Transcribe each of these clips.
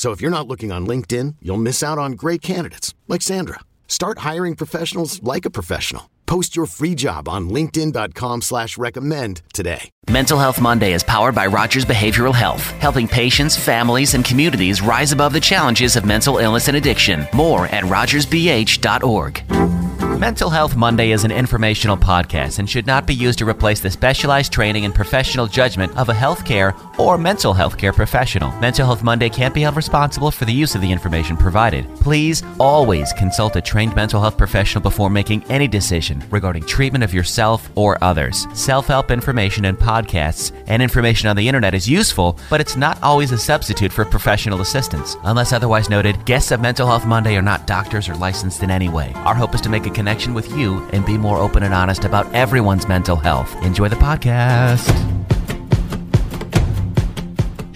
So if you're not looking on LinkedIn, you'll miss out on great candidates like Sandra. Start hiring professionals like a professional. Post your free job on linkedin.com slash recommend today. Mental Health Monday is powered by Rogers Behavioral Health, helping patients, families, and communities rise above the challenges of mental illness and addiction. More at rogersbh.org. Mental Health Monday is an informational podcast and should not be used to replace the specialized training and professional judgment of a healthcare or mental health care professional. Mental Health Monday can't be held responsible for the use of the information provided. Please always consult a trained mental health professional before making any decision regarding treatment of yourself or others. Self help information and podcasts and information on the internet is useful, but it's not always a substitute for professional assistance. Unless otherwise noted, guests of Mental Health Monday are not doctors or licensed in any way. Our hope is to make a connection with you and be more open and honest about everyone's mental health. Enjoy the podcast.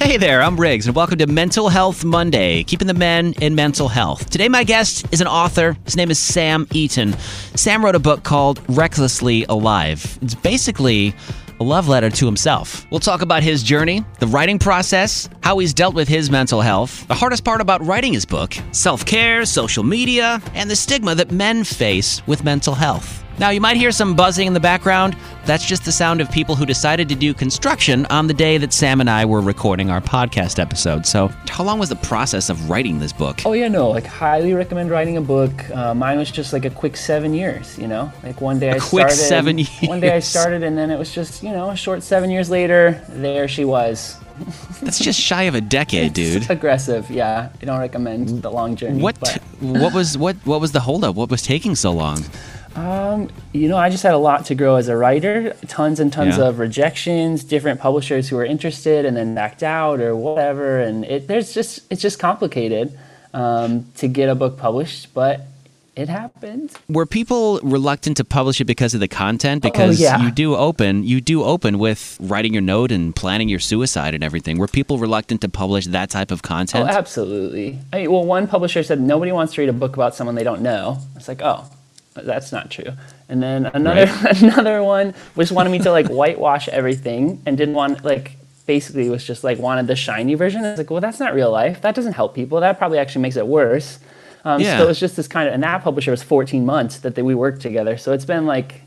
Hey there, I'm Riggs, and welcome to Mental Health Monday, keeping the men in mental health. Today, my guest is an author. His name is Sam Eaton. Sam wrote a book called Recklessly Alive. It's basically a love letter to himself. We'll talk about his journey, the writing process, how he's dealt with his mental health, the hardest part about writing his book, self care, social media, and the stigma that men face with mental health. Now, you might hear some buzzing in the background. That's just the sound of people who decided to do construction on the day that Sam and I were recording our podcast episode. So, how long was the process of writing this book? Oh yeah, no, like highly recommend writing a book. Uh, mine was just like a quick seven years, you know. Like one day I quick started. seven One day I started, and then it was just you know a short seven years later. There she was. That's just shy of a decade, dude. Aggressive, yeah. I don't recommend the long journey. What but- what was what what was the holdup? What was taking so long? Um, you know, I just had a lot to grow as a writer. Tons and tons Yeah. of rejections, different publishers who were interested and then backed out or whatever. And it there's just it's just complicated um, to get a book published, but it happened. Were people reluctant to publish it because of the content? Because yeah. you do open you do open with writing your note and planning your suicide and everything. Were people reluctant to publish that type of content? Oh, absolutely. I mean, well, one publisher said nobody wants to read a book about someone they don't know. It's like, oh, that's not true. And then another another one just wanted me to like whitewash everything and didn't want like basically was just like wanted the shiny version. It's like, well, that's not real life. That doesn't help people. That probably actually makes it worse. Um, Yeah. So it was just this kind of, and that publisher was 14 months that they, we worked together. So it's been like,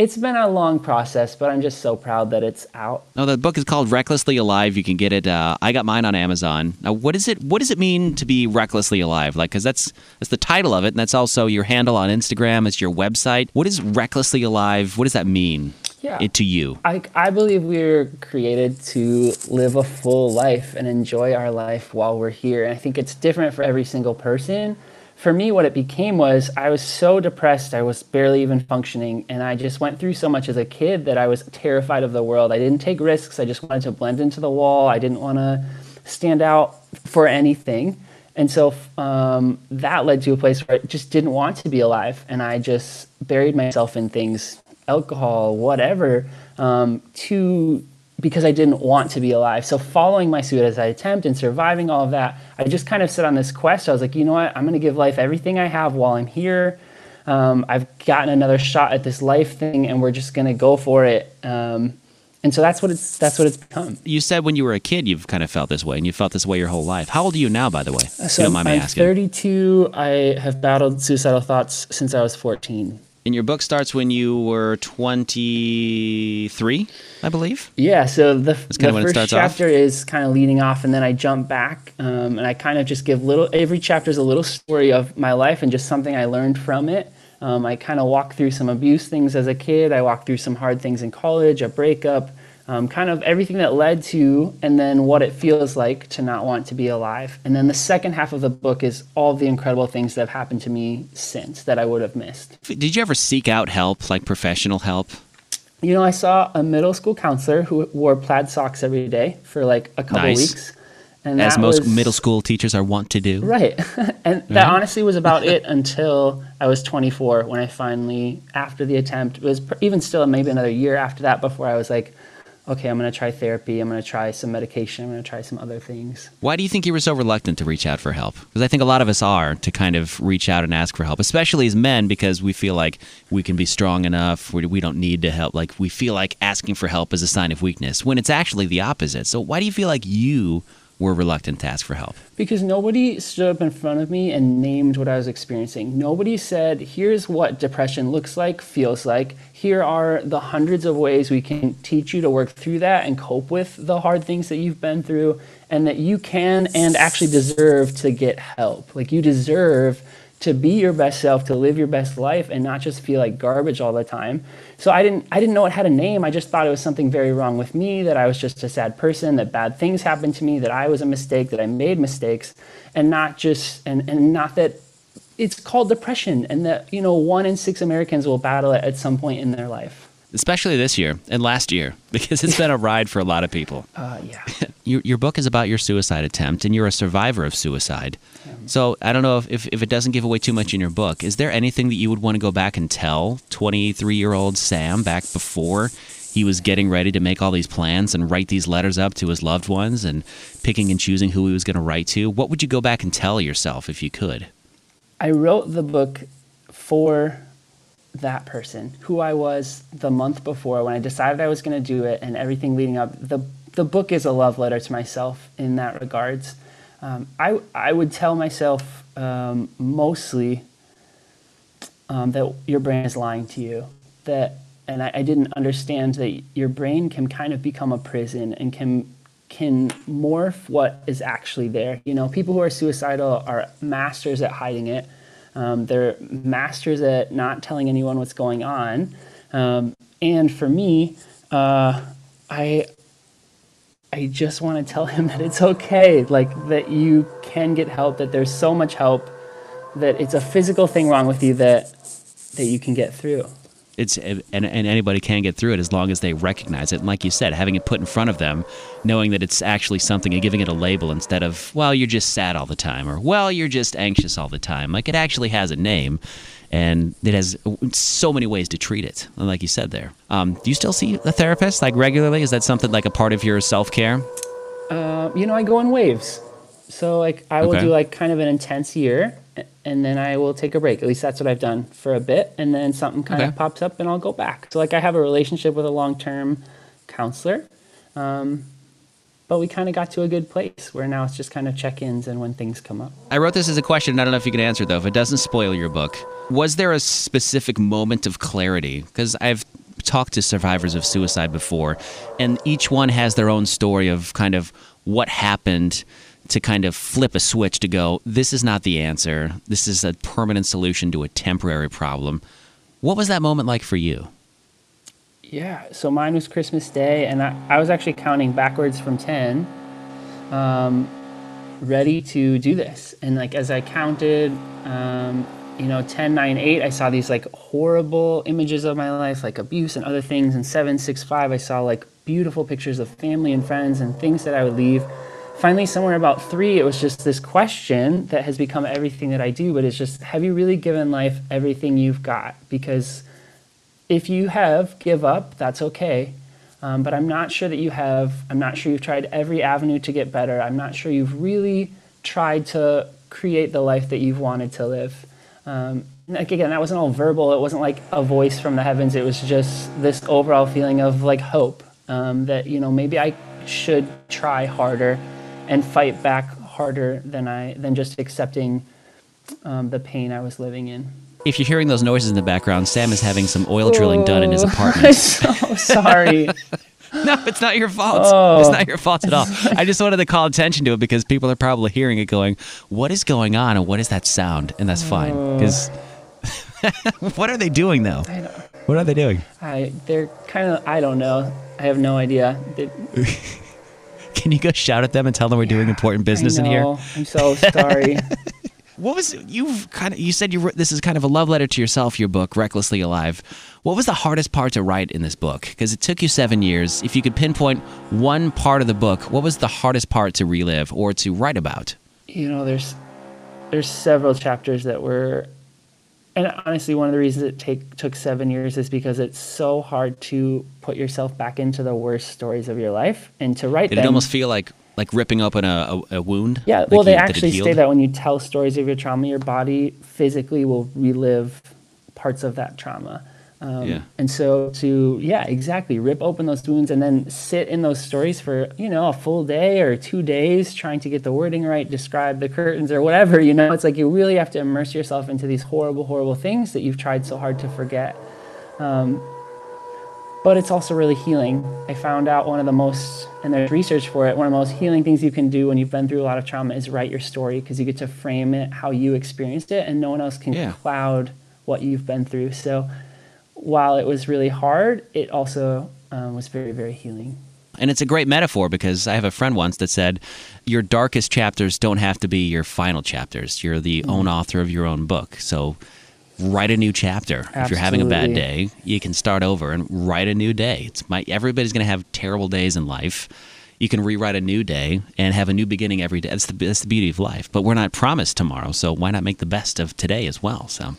it's been a long process, but I'm just so proud that it's out. No, the book is called Recklessly Alive. You can get it. Uh, I got mine on Amazon. Now, what is it? What does it mean to be recklessly alive? Like, because that's that's the title of it, and that's also your handle on Instagram. It's your website. What is recklessly alive? What does that mean? Yeah. It to you? I, I believe we're created to live a full life and enjoy our life while we're here. And I think it's different for every single person. For me, what it became was I was so depressed, I was barely even functioning. And I just went through so much as a kid that I was terrified of the world. I didn't take risks. I just wanted to blend into the wall. I didn't want to stand out for anything. And so um, that led to a place where I just didn't want to be alive. And I just buried myself in things, alcohol, whatever, um, to because I didn't want to be alive. So following my suicide attempt and surviving all of that, I just kind of set on this quest. I was like, you know what? I'm going to give life everything I have while I'm here. Um, I've gotten another shot at this life thing, and we're just going to go for it. Um, and so that's what it's that's what it's become. You said when you were a kid, you've kind of felt this way, and you felt this way your whole life. How old are you now, by the way? you So I'm asking. 32. I have battled suicidal thoughts since I was 14. And your book starts when you were 23, I believe. Yeah, so the, the first starts off? chapter is kind of leading off, and then I jump back, um, and I kind of just give little. Every chapter is a little story of my life and just something I learned from it. Um, I kind of walk through some abuse things as a kid. I walk through some hard things in college, a breakup, um, kind of everything that led to, and then what it feels like to not want to be alive. And then the second half of the book is all the incredible things that have happened to me since that I would have missed. Did you ever seek out help, like professional help? You know, I saw a middle school counselor who wore plaid socks every day for like a couple Nice. weeks. And As most was- middle school teachers are wont to do. Right. and that honestly was about it until I was 24 when I finally, after the attempt, it was pr- even still maybe another year after that before I was like, okay, I'm going to try therapy. I'm going to try some medication. I'm going to try some other things. Why do you think you were so reluctant to reach out for help? Because I think a lot of us are to kind of reach out and ask for help, especially as men, because we feel like we can be strong enough. We, we don't need to help. Like we feel like asking for help is a sign of weakness when it's actually the opposite. So why do you feel like you were reluctant to ask for help? Because nobody stood up in front of me and named what I was experiencing. Nobody said, here's what depression looks like, feels like. Here are the hundreds of ways we can teach you to work through that and cope with the hard things that you've been through, and that you can and actually deserve to get help. Like, you deserve to be your best self, to live your best life, and not just feel like garbage all the time. So I didn't, I didn't know it had a name. I just thought it was something very wrong with me, that I was just a sad person, that bad things happened to me, that I was a mistake, that I made mistakes, and not just, and, and not that it's called depression, and that you know one in six Americans will battle it at some point in their life. Especially this year and last year, because it's been a ride for a lot of people. Uh, yeah. your, your book is about your suicide attempt and you're a survivor of suicide so i don't know if, if, if it doesn't give away too much in your book is there anything that you would want to go back and tell 23 year old sam back before he was getting ready to make all these plans and write these letters up to his loved ones and picking and choosing who he was going to write to what would you go back and tell yourself if you could I wrote the book for that person, who I was the month before when I decided I was going to do it, and everything leading up. the The book is a love letter to myself in that regards. Um, I I would tell myself um, mostly um, that your brain is lying to you. That and I, I didn't understand that your brain can kind of become a prison and can can morph what is actually there. You know, people who are suicidal are masters at hiding it. Um, they're masters at not telling anyone what's going on. Um, and for me, uh, I I just want to tell him that it's okay, like that you can get help, that there's so much help, that it's a physical thing wrong with you that that you can get through. it's eh, and, and anybody can get through it as long as they recognize it and like you said having it put in front of them knowing that it's actually something and giving it a label instead of well you're just sad all the time or well you're just anxious all the time like it actually has a name and it has so many ways to treat it like you said there um, do you still see a therapist like regularly is that something like a part of your self-care Uh, you know, I go in waves. So like I will Okay. do like kind of an intense year and then I will take a break. At least that's what I've done for a bit and then something kind Okay. of pops up and I'll go back. So like I have a relationship with a long-term counselor. Um, but we kind of got to a good place where now it's just kind of check-ins and when things come up. I wrote this as a question. I don't know if you can answer though. If it doesn't spoil your book, was there a specific moment of clarity? Because I've talked to survivors of suicide before, and each one has their own story of kind of what happened to kind of flip a switch to go, this is not the answer. This is a permanent solution to a temporary problem. What was that moment like for you? Yeah, so mine was Christmas Day, and I, I was actually counting backwards from 10, um, ready to do this. And like as I counted, um, you know, 10, 9, 8, I saw these like horrible images of my life, like abuse and other things. And 7, 6, 5, I saw like beautiful pictures of family and friends and things that I would leave. Finally, somewhere about 3, it was just this question that has become everything that I do, but it's just, have you really given life everything you've got? Because if you have, give up, that's okay. Um, but I'm not sure that you have. I'm not sure you've tried every avenue to get better. I'm not sure you've really tried to create the life that you've wanted to live. Um, like again, that wasn't all verbal. It wasn't like a voice from the heavens. It was just this overall feeling of like hope um, that you know maybe I should try harder and fight back harder than I than just accepting um, the pain I was living in. If you're hearing those noises in the background, Sam is having some oil drilling done in his I'm apartment. so sorry. No, it's not your fault. Oh. It's not your fault at all. Oh. I just wanted to call attention to it because people are probably hearing it going, What is going on? And what is that sound? And that's fine. Oh. Because what are they doing though? I, don't, What are they doing? I they're kind of I don't know. I have no idea. They, Can you go shout at them and tell them we're doing important business in here? I'm so sorry. What was you've kind of you said you this is kind of a love letter to yourself your book Recklessly Alive. What was the hardest part to write in this book? Because it took you 7 years. If you could pinpoint one part of the book, what was the hardest part to relive or to write about? you know, there's there's several chapters that were, and honestly, one of the reasons it take took seven years is because it's so hard to put yourself back into the worst stories of your life and to write Did them. it almost feel like like ripping open a, a, a wound? yeah, Like well, they you- actually say that when you tell stories of your trauma, your body physically will relive parts of that trauma. Um, Yeah. And so to yeah, exactly, rip open those wounds and then sit in those stories for you know a full day or two days, trying to get the wording right, describe the curtains or whatever. You know, it's like you really have to immerse yourself into these horrible, horrible things that you've tried so hard to forget. Um, but it's also really healing. I found out one of the most, and there's research for it, one of the most healing things you can do when you've been through a lot of trauma is write your story because you get to frame it how you experienced it and no one else can Yeah. cloud what you've been through. So while it was really hard, it also um, was very, very healing. And it's a great metaphor because I have a friend once that said, Your darkest chapters don't have to be your final chapters. You're the Mm-hmm. own author of your own book. So write a new chapter. If you're having a bad day, you can start over and write a new day. It's my everybody's going to have terrible days in life. You can rewrite a new day and have a new beginning every day. That's the, that's the beauty of life. But we're not promised tomorrow, so why not make the best of today as well? So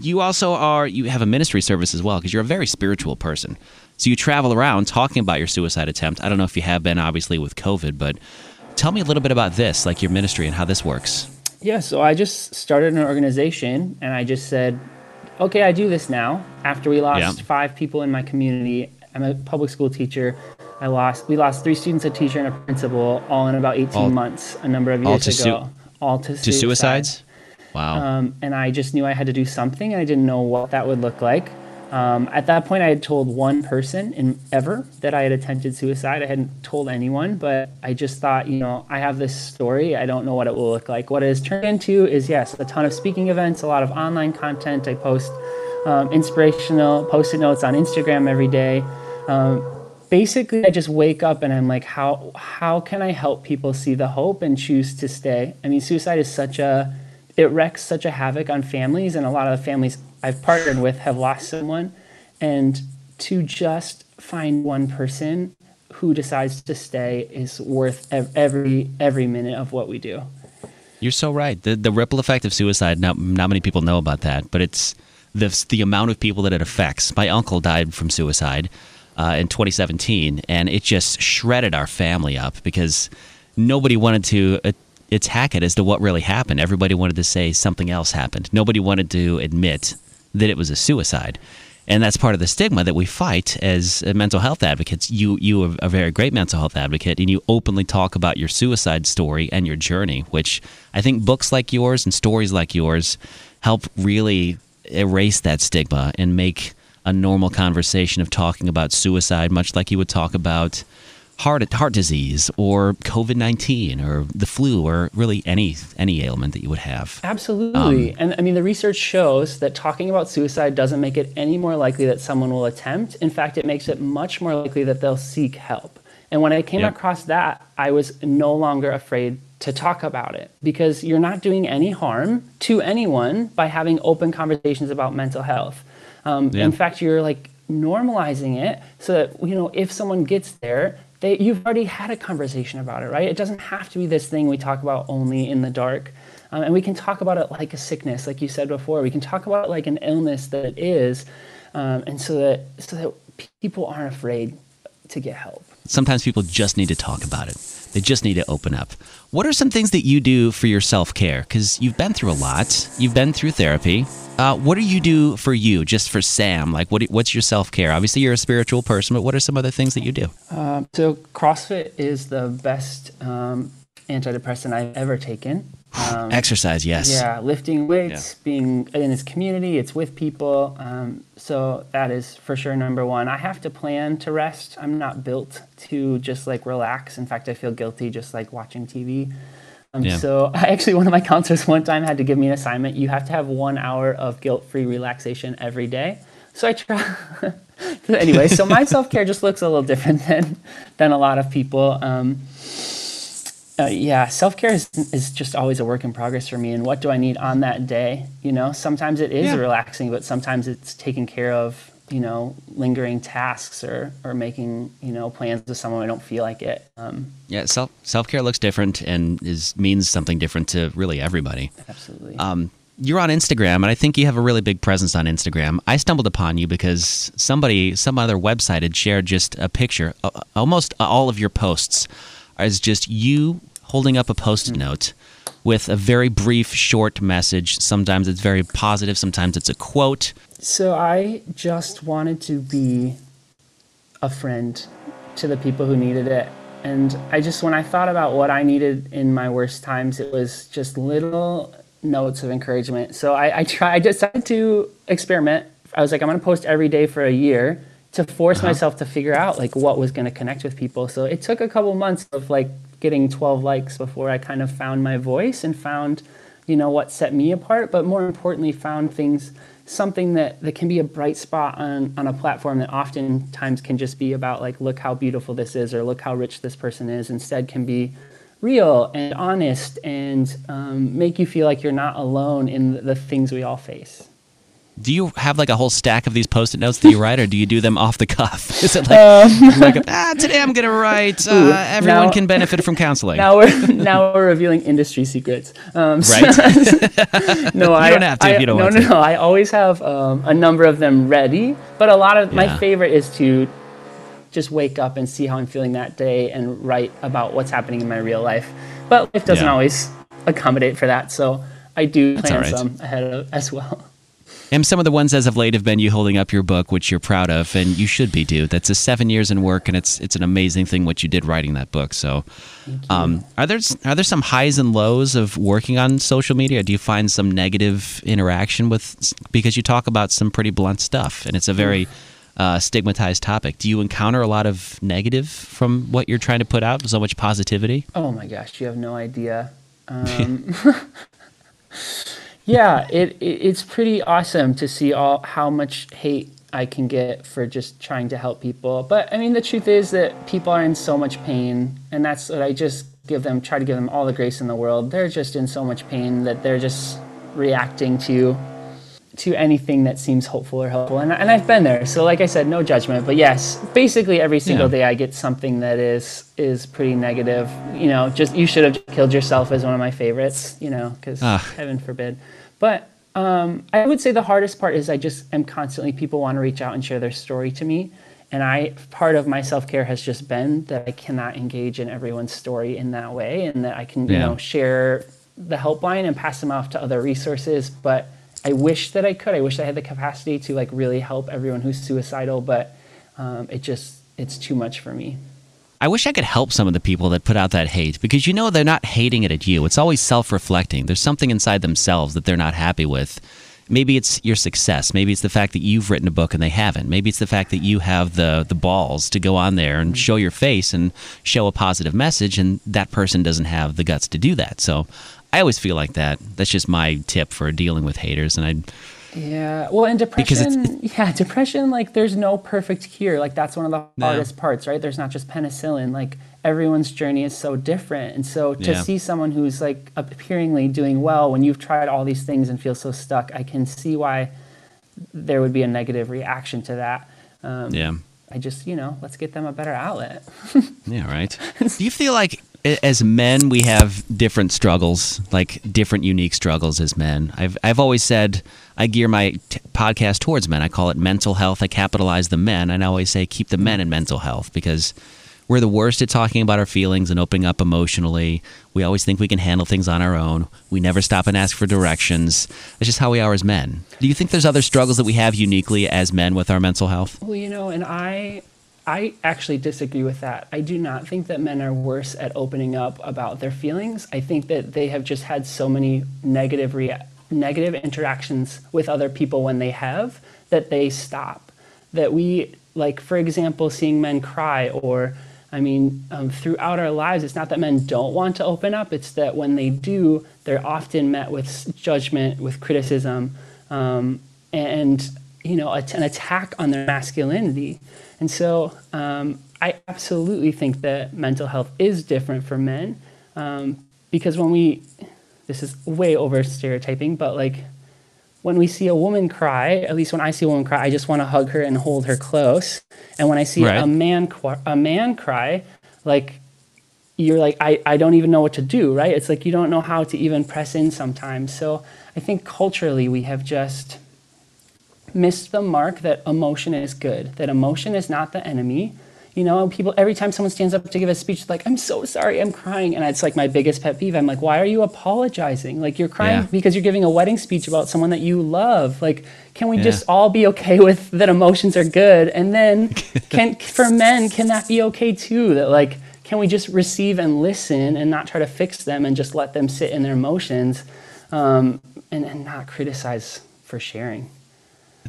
you also are you have a ministry service as well because you're a very spiritual person so you travel around talking about your suicide attempt i don't know if you have been obviously with covid but tell me a little bit about this like your ministry and how this works Yeah, so I just started an organization and I just said, okay, I do this now. After we lost Yeah. five people in my community, I'm a public school teacher. I lost we lost three students, a teacher, and a principal, all in about 18 All- months, a number of years to su- ago. all to, to suicide. suicides wow Um, and I just knew I had to do something, I didn't know what that would look like. Um, at that point, I had told one person in ever that I had attempted suicide. I hadn't told anyone, but I just thought, you know, I have this story. I don't know what it will look like. What it has turned into is, yes, a ton of speaking events, a lot of online content. I post um, inspirational post-it notes on Instagram every day. Um, basically, I just wake up and I'm like, how how can I help people see the hope and choose to stay? I mean, suicide is such a it wreaks such a havoc on families, and a lot of the families I've partnered with have lost someone, and to just find one person who decides to stay is worth every every minute of what we do. You're so right. The the ripple effect of suicide. Not not many people know about that, but it's the the amount of people that it affects. My uncle died from suicide uh, in 2017, and it just shredded our family up because nobody wanted to uh, attack it as to what really happened. Everybody wanted to say something else happened. Nobody wanted to admit that it was a suicide. And that's part of the stigma that we fight as uh, mental health advocates. You, you are a very great mental health advocate, and you openly talk about your suicide story and your journey, which I think books like yours and stories like yours help really erase that stigma and make a normal conversation of talking about suicide, much like you would talk about heart heart disease or COVID nineteen or the flu or really any any ailment that you would have. Absolutely. Um, and I mean, the research shows that talking about suicide doesn't make it any more likely that someone will attempt. In fact, it makes it much more likely that they'll seek help. And when I came Yep. across that, I was no longer afraid to talk about it because you're not doing any harm to anyone by having open conversations about mental health. Um, Yeah. In fact, you're like normalizing it so that, you know, if someone gets there, you've already had a conversation about it, right? It doesn't have to be this thing we talk about only in the dark. Um, and we can talk about it like a sickness, like you said before. We can talk about it like an illness that it is, um, and so that so that people aren't afraid to get help. Sometimes people just need to talk about it. They just need to open up. What are some things that you do for your self care? Because you've been through a lot. You've been through therapy. Uh, what do you do for you, just for Sam? Like, what, what's your self care? Obviously, you're a spiritual person, but what are some other things that you do? So CrossFit is the best um, antidepressant I've ever taken. Um, Exercise, yes. Yeah, lifting weights, yeah. being in this community, it's with people. Um, so that is for sure number one. I have to plan to rest. I'm not built to just like relax. In fact, I feel guilty just like watching TV. Um, yeah. So I actually, one of my counselors one time had to give me an assignment. You have to have one hour of guilt-free relaxation every day. So I try. anyway, so my self-care just looks a little different than than a lot of people. Um, uh, yeah, self care is, is just always a work in progress for me. And what do I need on that day? You know, sometimes it is yeah. relaxing, but sometimes it's taking care of, you know, lingering tasks or, or making, you know, plans with someone I don't feel like it. Um, yeah, self self care looks different and is means something different to really everybody. Absolutely. Um, you're on Instagram, and I think you have a really big presence on Instagram. I stumbled upon you because somebody, some other website had shared just a picture. Almost all of your posts is just you holding up a post-it mm. note with a very brief, short message. Sometimes it's very positive, sometimes it's a quote. So I just wanted to be a friend to the people who needed it. And I just, when I thought about what I needed in my worst times, it was just little notes of encouragement. So I, I tried, I decided to experiment. I was like, I'm going to post every day for a year to force uh-huh. myself to figure out like what was going to connect with people. So it took a couple months of like getting 12 likes before I kind of found my voice and found, you know, what set me apart, but more importantly, found things, something that, that can be a bright spot on, on a platform that oftentimes can just be about like, look how beautiful this is or look how rich this person is. Instead can be real and honest and um, make you feel like you're not alone in the things we all face do you have like a whole stack of these post-it notes that you write, or do you do them off the cuff? Is it like, um, like ah, today I'm gonna write, uh, Ooh, everyone now, can benefit from counseling. Now we're now we're revealing industry secrets. Um, right? no, I don't have to. I, you don't no, no, to. no. I always have um, a number of them ready, but a lot of yeah. my favorite is to just wake up and see how I'm feeling that day and write about what's happening in my real life. But life doesn't yeah. always accommodate for that, so I do plan right. some ahead of, as well. And some of the ones as of late have been you holding up your book, which you're proud of, and you should be, dude. That's a seven years in work, and it's it's an amazing thing what you did writing that book. So, um, are there are there some highs and lows of working on social media? Do you find some negative interaction with because you talk about some pretty blunt stuff, and it's a very uh, stigmatized topic. Do you encounter a lot of negative from what you're trying to put out? So much positivity. Oh my gosh, you have no idea. Um, yeah, it, it, it's pretty awesome to see all how much hate I can get for just trying to help people. But I mean, the truth is that people are in so much pain, and that's what I just give them. Try to give them all the grace in the world. They're just in so much pain that they're just reacting to to anything that seems hopeful or helpful. And, and I've been there. So like I said, no judgment. But yes, basically every single yeah. day I get something that is is pretty negative. You know, just you should have killed yourself is one of my favorites. You know, because uh. heaven forbid. But um, I would say the hardest part is I just am constantly people want to reach out and share their story to me. And I part of my self care has just been that I cannot engage in everyone's story in that way, and that I can yeah. you know share the helpline and pass them off to other resources. But I wish that I could. I wish I had the capacity to like really help everyone who's suicidal, but um, it just it's too much for me. I wish I could help some of the people that put out that hate because you know they're not hating it at you. It's always self reflecting. There's something inside themselves that they're not happy with. Maybe it's your success. Maybe it's the fact that you've written a book and they haven't. Maybe it's the fact that you have the, the balls to go on there and show your face and show a positive message, and that person doesn't have the guts to do that. So I always feel like that. That's just my tip for dealing with haters. And I yeah. Well, and depression, yeah, depression, like there's no perfect cure. Like that's one of the no. hardest parts, right? There's not just penicillin. Like everyone's journey is so different. And so to yeah. see someone who's like appearingly doing well when you've tried all these things and feel so stuck, I can see why there would be a negative reaction to that. Um, yeah. I just, you know, let's get them a better outlet. yeah, right. Do you feel like as men we have different struggles, like different unique struggles as men. I've I've always said I gear my t- podcast towards men. I call it mental health. I capitalize the men, and I always say keep the men in mental health because we're the worst at talking about our feelings and opening up emotionally. We always think we can handle things on our own. We never stop and ask for directions. It's just how we are as men. Do you think there's other struggles that we have uniquely as men with our mental health? Well, you know, and I I actually disagree with that. I do not think that men are worse at opening up about their feelings. I think that they have just had so many negative rea- negative interactions with other people when they have that they stop. That we like for example seeing men cry or I mean, um, throughout our lives, it's not that men don't want to open up, it's that when they do, they're often met with judgment, with criticism, um, and, you know, an attack on their masculinity. And so um, I absolutely think that mental health is different for men um, because when we, this is way over stereotyping, but like when we see a woman cry, at least when I see a woman cry, I just want to hug her and hold her close. And when I see right. a man a man cry, like you're like I, I don't even know what to do, right? It's like you don't know how to even press in sometimes. So I think culturally we have just missed the mark that emotion is good, that emotion is not the enemy, you know, people every time someone stands up to give a speech, like, I'm so sorry, I'm crying. And it's like my biggest pet peeve. I'm like, why are you apologizing? Like you're crying yeah. because you're giving a wedding speech about someone that you love. Like, can we yeah. just all be okay with that emotions are good? And then can for men, can that be okay too? That like can we just receive and listen and not try to fix them and just let them sit in their emotions um, and, and not criticize for sharing?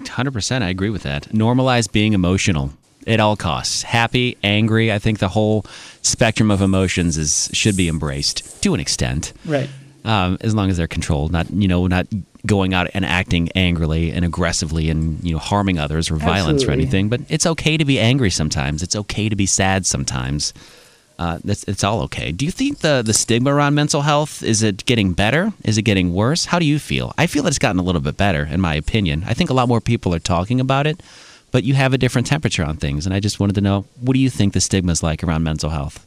100%. I agree with that. Normalize being emotional at all costs. Happy, angry. I think the whole spectrum of emotions is should be embraced to an extent. Right. Um, as long as they're controlled, not you know, not going out and acting angrily and aggressively and you know harming others or Absolutely. violence or anything. But it's okay to be angry sometimes. It's okay to be sad sometimes. Uh, that's it's all okay. Do you think the the stigma around mental health is it getting better? Is it getting worse? How do you feel? I feel that it's gotten a little bit better, in my opinion. I think a lot more people are talking about it but you have a different temperature on things. And I just wanted to know what do you think the stigma is like around mental health?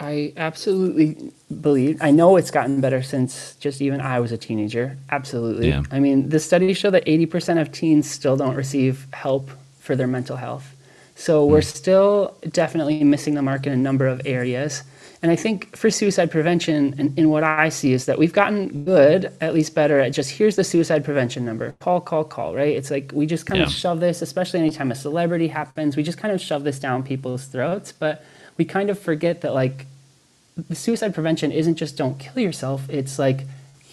I absolutely believe. I know it's gotten better since just even I was a teenager. Absolutely. Yeah. I mean, the studies show that 80% of teens still don't receive help for their mental health. So we're mm. still definitely missing the mark in a number of areas. And I think for suicide prevention, and in what I see is that we've gotten good, at least better at just here's the suicide prevention number call, call, call, right? It's like we just kind yeah. of shove this, especially anytime a celebrity happens, we just kind of shove this down people's throats. But we kind of forget that, like, the suicide prevention isn't just don't kill yourself, it's like,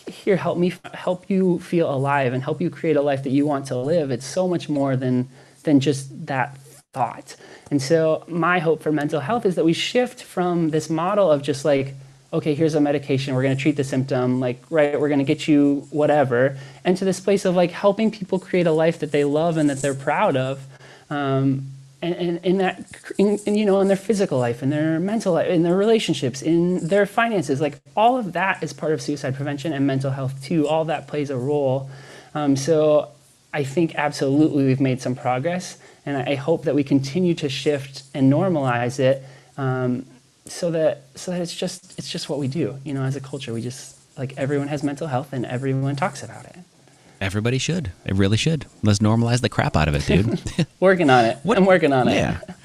here, help me help you feel alive and help you create a life that you want to live. It's so much more than than just that thought. And so, my hope for mental health is that we shift from this model of just like, okay, here's a medication, we're going to treat the symptom, like, right, we're going to get you whatever, and to this place of like helping people create a life that they love and that they're proud of. Um, and, and in that, in, in, you know, in their physical life, in their mental life, in their relationships, in their finances, like all of that is part of suicide prevention and mental health too. All that plays a role. Um, so I think absolutely we've made some progress. And I hope that we continue to shift and normalize it um, so that so that it's just it's just what we do. You know, as a culture, we just like everyone has mental health and everyone talks about it. Everybody should. It really should. Let's normalize the crap out of it, dude. working on it. What, I'm working on yeah. it.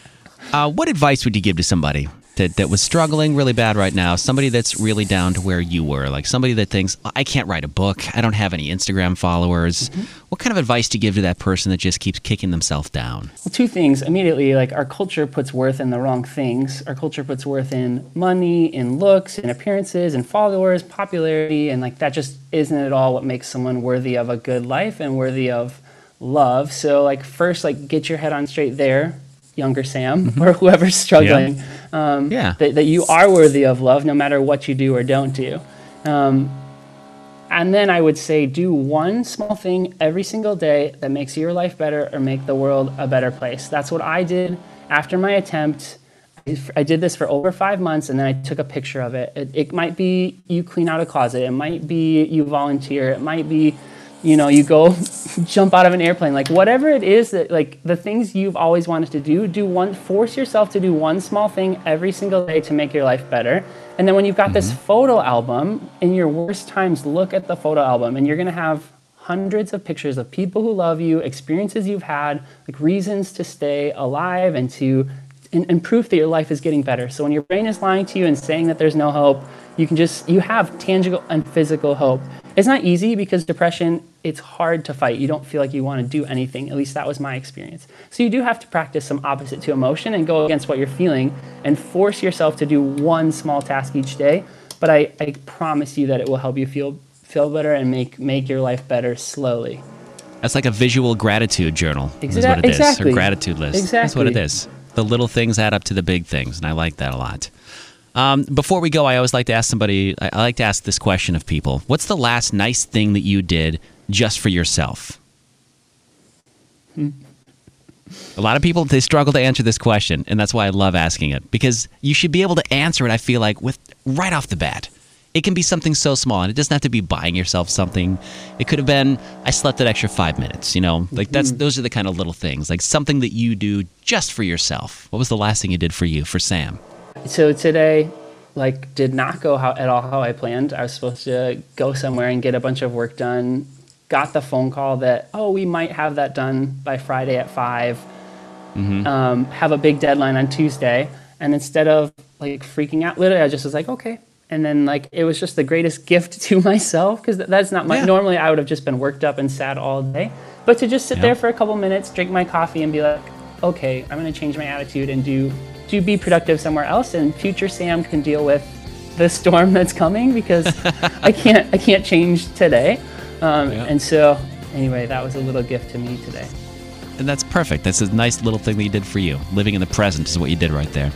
Uh, what advice would you give to somebody that, that was struggling really bad right now, somebody that's really down to where you were, like somebody that thinks, I can't write a book, I don't have any Instagram followers. Mm-hmm. What kind of advice do you give to that person that just keeps kicking themselves down? Well, two things. Immediately, like our culture puts worth in the wrong things. Our culture puts worth in money, in looks, in appearances, in followers, popularity, and like that just isn't at all what makes someone worthy of a good life and worthy of love. So, like, first, like, get your head on straight there younger Sam mm-hmm. or whoever's struggling. Yeah. Um, yeah. That, that, you are worthy of love no matter what you do or don't do. Um, and then I would say do one small thing every single day that makes your life better or make the world a better place. That's what I did after my attempt. I did this for over five months and then I took a picture of it. It, it might be you clean out a closet, it might be you volunteer, it might be you know, you go jump out of an airplane, like whatever it is that like the things you've always wanted to do, do one force yourself to do one small thing every single day to make your life better. And then when you've got mm-hmm. this photo album, in your worst times, look at the photo album and you're gonna have hundreds of pictures of people who love you, experiences you've had, like reasons to stay alive and to and, and proof that your life is getting better. So when your brain is lying to you and saying that there's no hope, you can just you have tangible and physical hope It's not easy because depression, it's hard to fight. You don't feel like you want to do anything. At least that was my experience. So you do have to practice some opposite to emotion and go against what you're feeling and force yourself to do one small task each day. But I, I promise you that it will help you feel feel better and make make your life better slowly. That's like a visual gratitude journal. Is what it is. exactly. Or gratitude list. Exactly. That's what it is. The little things add up to the big things, and I like that a lot. Um, before we go, I always like to ask somebody. I, I like to ask this question of people: What's the last nice thing that you did just for yourself? A lot of people they struggle to answer this question, and that's why I love asking it because you should be able to answer it. I feel like with right off the bat. It can be something so small, and it doesn't have to be buying yourself something. It could have been I slept an extra five minutes. You know, like that's those are the kind of little things, like something that you do just for yourself. What was the last thing you did for you, for Sam? So today, like, did not go how, at all how I planned. I was supposed to go somewhere and get a bunch of work done. Got the phone call that, oh, we might have that done by Friday at 5. Um, have a big deadline on Tuesday. And instead of like freaking out, literally, I just was like, okay. And then, like, it was just the greatest gift to myself because that's not my. Yeah. Normally, I would have just been worked up and sad all day. But to just sit Yeah. there for a couple minutes, drink my coffee, and be like, okay, I'm going to change my attitude and do do be productive somewhere else, and future Sam can deal with the storm that's coming because I can't I can't change today. Um, And so, anyway, that was a little gift to me today. And that's perfect. That's a nice little thing that you did for you. Living in the present is what you did right there.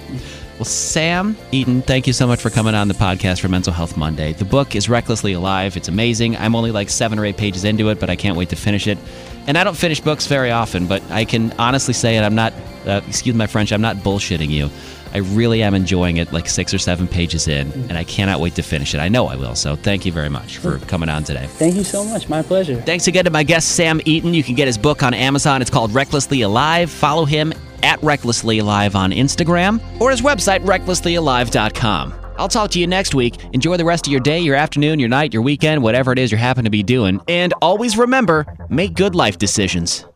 Well, Sam Eaton, thank you so much for coming on the podcast for Mental Health Monday. The book is Recklessly Alive. It's amazing. I'm only like seven or eight pages into it, but I can't wait to finish it. And I don't finish books very often, but I can honestly say it. I'm not, uh, excuse my French, I'm not bullshitting you. I really am enjoying it like six or seven pages in, and I cannot wait to finish it. I know I will. So thank you very much for coming on today. Thank you so much. My pleasure. Thanks again to my guest, Sam Eaton. You can get his book on Amazon. It's called Recklessly Alive. Follow him at Recklessly Alive on Instagram or his website, recklesslyalive.com. I'll talk to you next week. Enjoy the rest of your day, your afternoon, your night, your weekend, whatever it is you happen to be doing. And always remember make good life decisions.